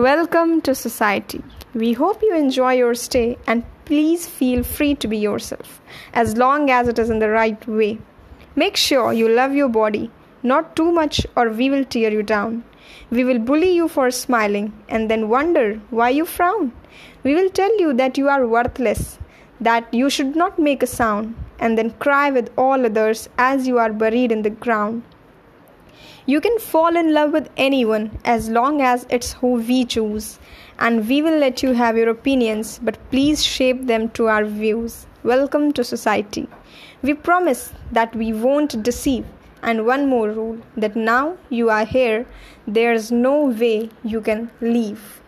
Welcome to society. We hope you enjoy your stay and please feel free to be yourself as long as it is in the right way. Make sure you love your body, not too much, or we will tear you down. We will bully you for smiling and then wonder why you frown. We will tell you that you are worthless, that you should not make a sound, and then cry with all others as you are buried in the ground. You can fall in love with anyone as long as it's who we choose, and we will let you have your opinions, but please shape them to our views. Welcome to society. We promise that we won't deceive. And one more rule that now you are here, there's no way you can leave.